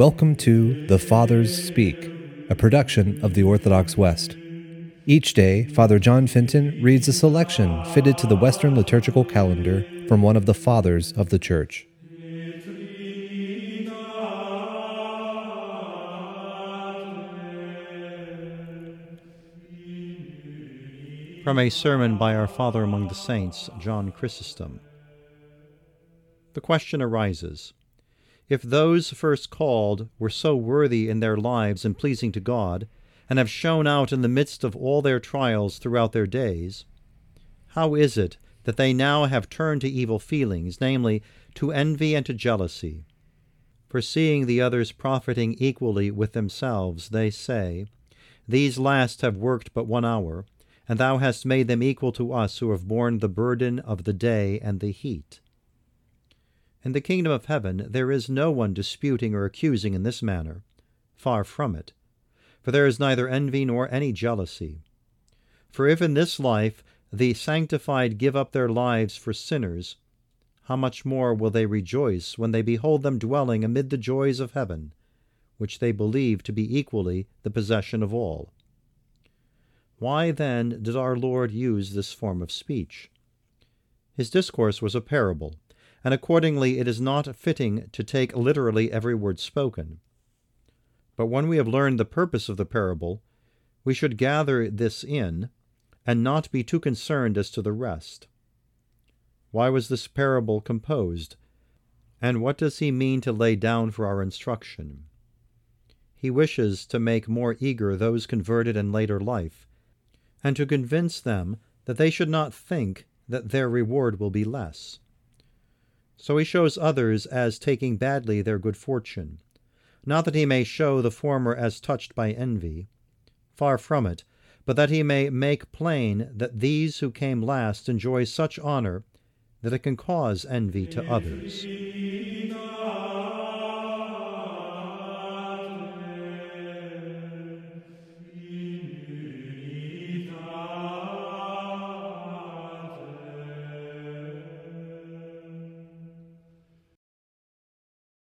Welcome to The Fathers Speak, a production of the Orthodox West. Each day, Father John Fenton reads a selection fitted to the Western liturgical calendar from one of the Fathers of the Church. From a sermon by our Father among the Saints, John Chrysostom. The question arises If those first called were so worthy in their lives and pleasing to God, and have shone out in the midst of all their trials throughout their days, how is it that they now have turned to evil feelings, namely, to envy and to jealousy? For seeing the others profiting equally with themselves, they say, These last have worked but one hour and thou hast made them equal to us who have borne the burden of the day and the heat. In the kingdom of heaven there is no one disputing or accusing in this manner. Far from it. For there is neither envy nor any jealousy. For if in this life the sanctified give up their lives for sinners, how much more will they rejoice when they behold them dwelling amid the joys of heaven, which they believe to be equally the possession of all? Why then did our Lord use this form of speech? His discourse was a parable, and accordingly it is not fitting to take literally every word spoken. But when we have learned the purpose of the parable, we should gather this in, and not be too concerned as to the rest. Why was this parable composed? And what does he mean to lay down for our instruction? He wishes to make more eager those converted in later life and to convince them that they should not think that their reward will be less. So he shows others as taking badly their good fortune, not that he may show the former as touched by envy, far from it, but that he may make plain that these who came last enjoy such honor that it can cause envy to others.